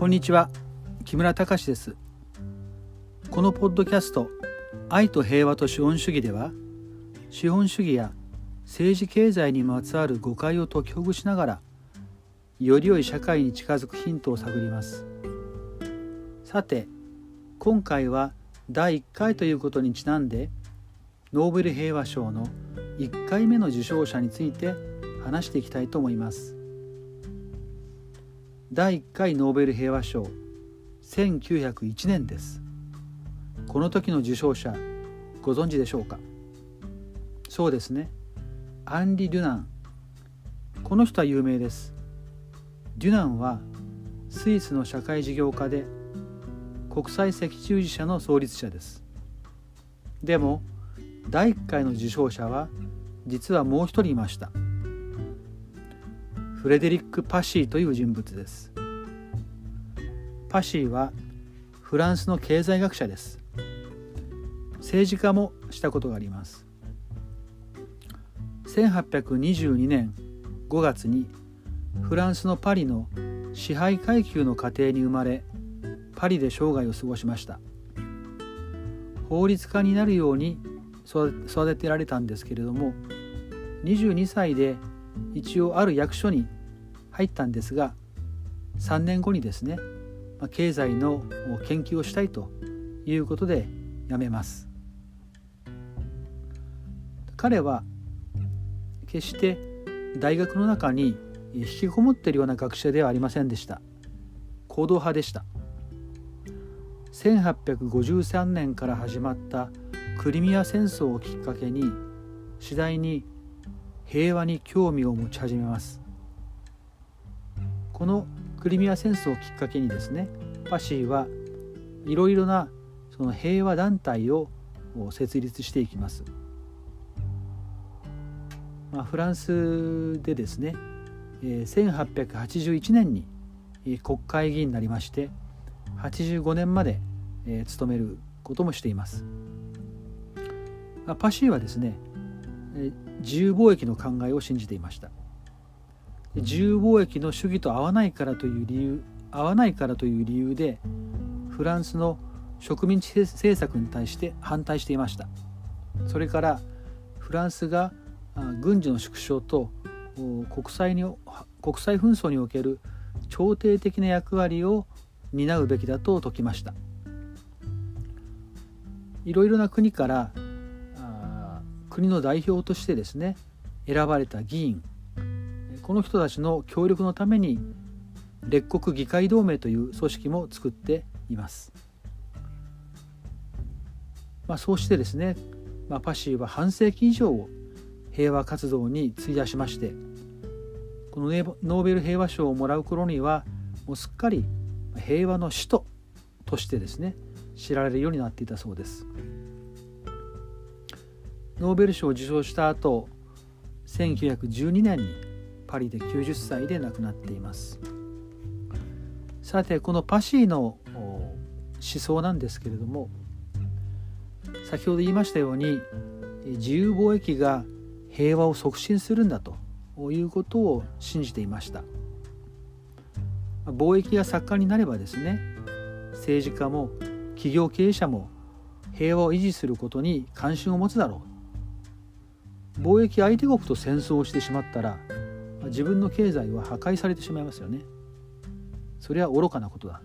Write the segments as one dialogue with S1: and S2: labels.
S1: こんにちは。木村隆です。このポッドキャスト愛と平和と資本主義では資本主義や政治経済にまつわる誤解を解きほぐしながらより良い社会に近づくヒントを探ります。さて今回は第1回ということにちなんでノーベル平和賞の1回目の受賞者について話していきたいと思います。第1回ノーベル平和賞1901年です。この時の受賞者ご存知でしょうか？そうですね。アンリ・デュナン。この人は有名です。デュナンはスイスの社会事業家で国際赤十字社の創立者です。でも第1回の受賞者は実はもう一人いました。フレデリック・パシーという人物です。パシーはフランスの経済学者です。政治家もしたことがあります。1822年5月にフランスのパリの支配階級の家庭に生まれパリで生涯を過ごしました。法律家になるように育てられたんですけれども22歳で一応ある役所に入ったんですが3年後にですね経済の研究をしたいということで辞めます。彼は決して大学の中に引きこもっているような学者ではありませんでした。行動派でした。1853年から始まったクリミア戦争をきっかけに次第に平和に興味を持ち始めますこのクリミア戦争をきっかけにですねパシーはいろいろなその平和団体を設立していきます。まあ、フランスでですね、1881年に国会議員になりまして85年まで、務めることもしています。パシーはですね、自由貿易の考えを信じていました。自由貿易の主義と合わないからという理由合わないからという理由でフランスの植民地政策に対して反対していました。それからフランスが軍事の縮小と国際に国際紛争における調停的な役割を担うべきだと説きました。いろいろな国から国の代表としてですね選ばれた議員この人たちの協力のために列国議会同盟という組織も作っています。まあ、そうしてですね、まあ、パシーは半世紀以上を平和活動に費やしましてこのノーベル平和賞をもらう頃にはもうすっかり平和の使徒としてですね知られるようになっていたそうです。ノーベル賞を受賞した後1912年にパリで90歳で亡くなっています。さてこのパシーの思想なんですけれども先ほど言いましたように自由貿易が平和を促進するんだということを信じていました貿易が盛んになればですね政治家も企業経営者も平和を維持することに関心を持つだろう貿易相手国と戦争をしてしまったら自分の経済は破壊されてしまいますよね。それは愚かなことだ。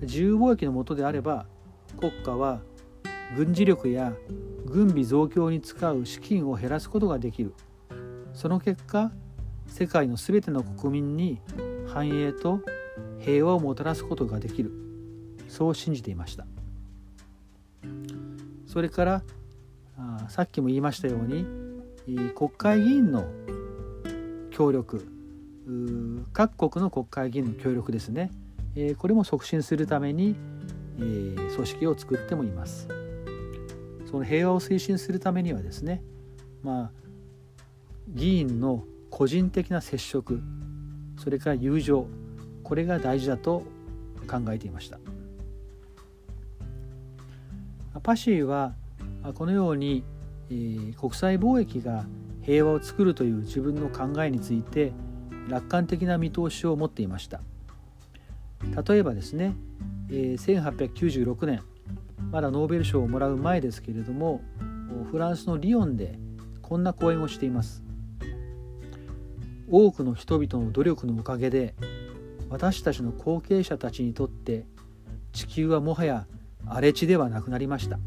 S1: 自由貿易のもとであれば国家は軍事力や軍備増強に使う資金を減らすことができる。その結果世界の全ての国民に繁栄と平和をもたらすことができる。そう信じていました。それからさっきも言いましたように国会議員の協力各国の国会議員の協力ですね、これも促進するために、えー、組織を作ってもいます。その平和を推進するためにはですねまあ議員の個人的な接触それから友情これが大事だと考えていました。パシーはこのように、えー、国際貿易が平和を作るという自分の考えについて楽観的な見通しを持っていました。例えばですね、え1896年まだノーベル賞をもらう前ですけれどもフランスのリヨンでこんな講演をしています。多くの人々の努力のおかげで私たちの後継者たちにとって地球はもはや荒れ地ではなくなりました。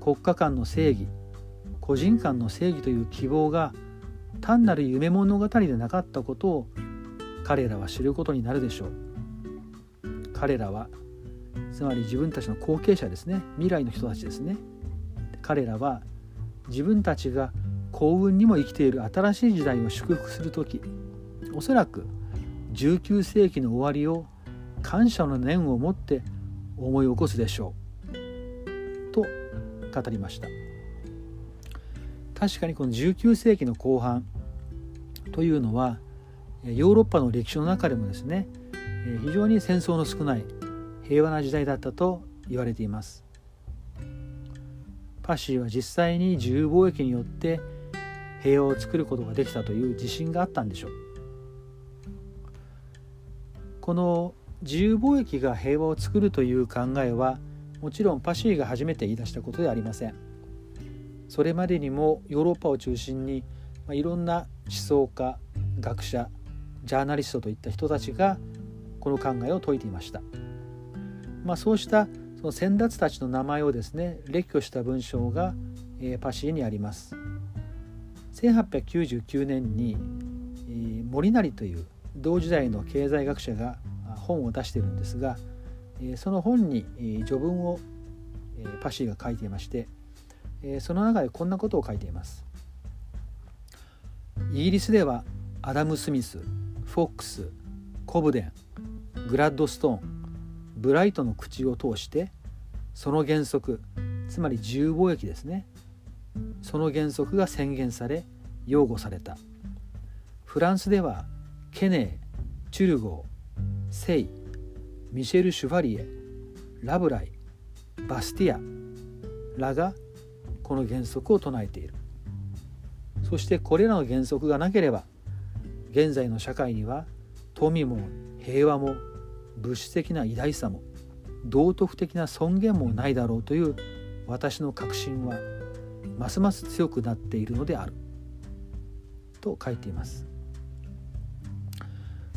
S1: 国家間の正義個人間の正義という希望が単なる夢物語でなかったことを彼らは知ることになるでしょう。彼らはつまり自分たちの後継者ですね。未来の人たちですね。彼らは自分たちが幸運にも生きている新しい時代を祝福する時おそらく19世紀の終わりを感謝の念を持って思い起こすでしょう。と語りました。確かにこの19世紀の後半というのはヨーロッパの歴史の中でもですね非常に戦争の少ない平和な時代だったと言われています。パシーは実際に自由貿易によって平和を作ることができたという自信があったんでしょう。この自由貿易が平和を作るという考えはもちろんパシーが初めて言い出したことではありません。それまでにもヨーロッパを中心にまあいろんな思想家学者ジャーナリストといった人たちがこの考えを説いていました、まあ、そうしたその先達たちの名前をですね列挙した文章が、えー、パシーにあります。1899年に、えー、モリナリという同時代の経済学者が本を出しているんですが、その本に、序文を、パシーが書いていまして、その中でこんなことを書いています。イギリスではアダム・スミスフォックスコブデングラッドストーンブライトの口を通してその原則つまり自由貿易ですね。その原則が宣言され擁護された。フランスではケネーチュルゴーセイミシェル・シュファリエラブライバスティアらがこの原則を唱えているそしてこれらの原則がなければ現在の社会には富も平和も物質的な偉大さも道徳的な尊厳もないだろうという私の確信はますます強くなっているのであると書いています。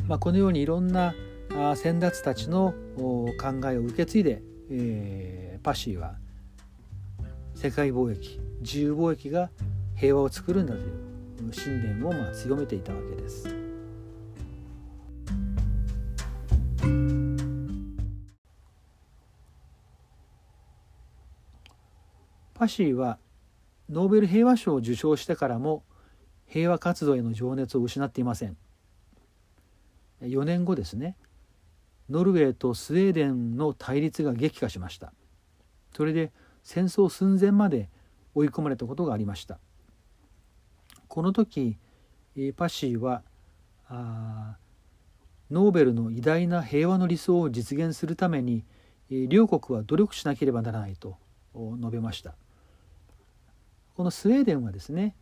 S1: まあ、このようにいろんな先達たちの考えを受け継いで、えー、パシーは世界貿易自由貿易が平和を作るんだという信念をまあ強めていたわけです。パシーはノーベル平和賞を受賞してからも平和活動への情熱を失っていません4年後ですねノルウェーとスウェーデンの対立が激化しました。それで戦争寸前まで追い込まれたことがありました。この時パシーはノーベルの偉大な平和の理想を実現するために両国は努力しなければならないと述べました。このスウェーデンはですね、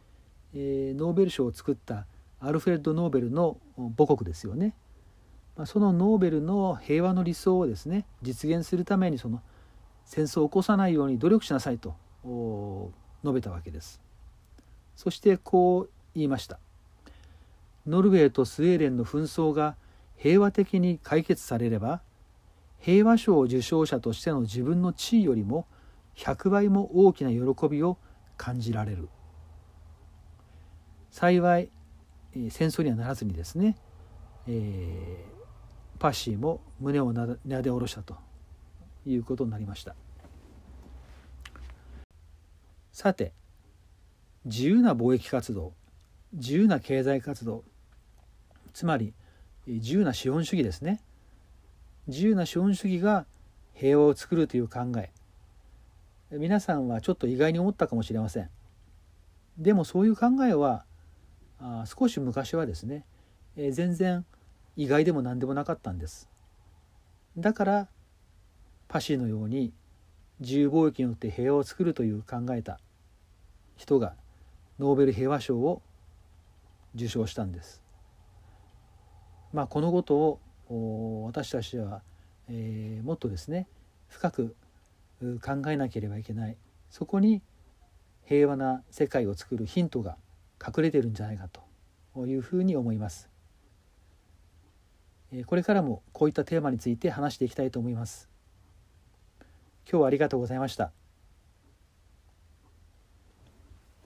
S1: ノーベル賞を作ったアルフレッド・ノーベルの母国ですよね。まあ、そのノーベルの平和の理想をですね実現するためにその戦争を起こさないように努力しなさいと述べたわけです。そしてこう言いました。ノルウェーとスウェーデンの紛争が平和的に解決されれば平和賞受賞者としての自分の地位よりも100倍も大きな喜びを感じられる幸い戦争にはならずにですね、えー、パッシーも胸をなで下ろしたということになりました。さて自由な貿易活動自由な経済活動つまり自由な資本主義ですね。自由な資本主義が平和を作るという考え。皆さんはちょっと意外に思ったかもしれません。でもそういう考えはあ少し昔はですね、えー、全然意外でも何でもなかったんです。だからパシーのように自由貿易によって平和を作るという考えた人がノーベル平和賞を受賞したんです。まあこのことを私たちは、えー、もっとですね深く考えなければいけない。そこに平和な世界を作るヒントが隠れてるんじゃないかというふうに思います。これからもこういったテーマについて話していきたいと思います。今日はありがとうございました。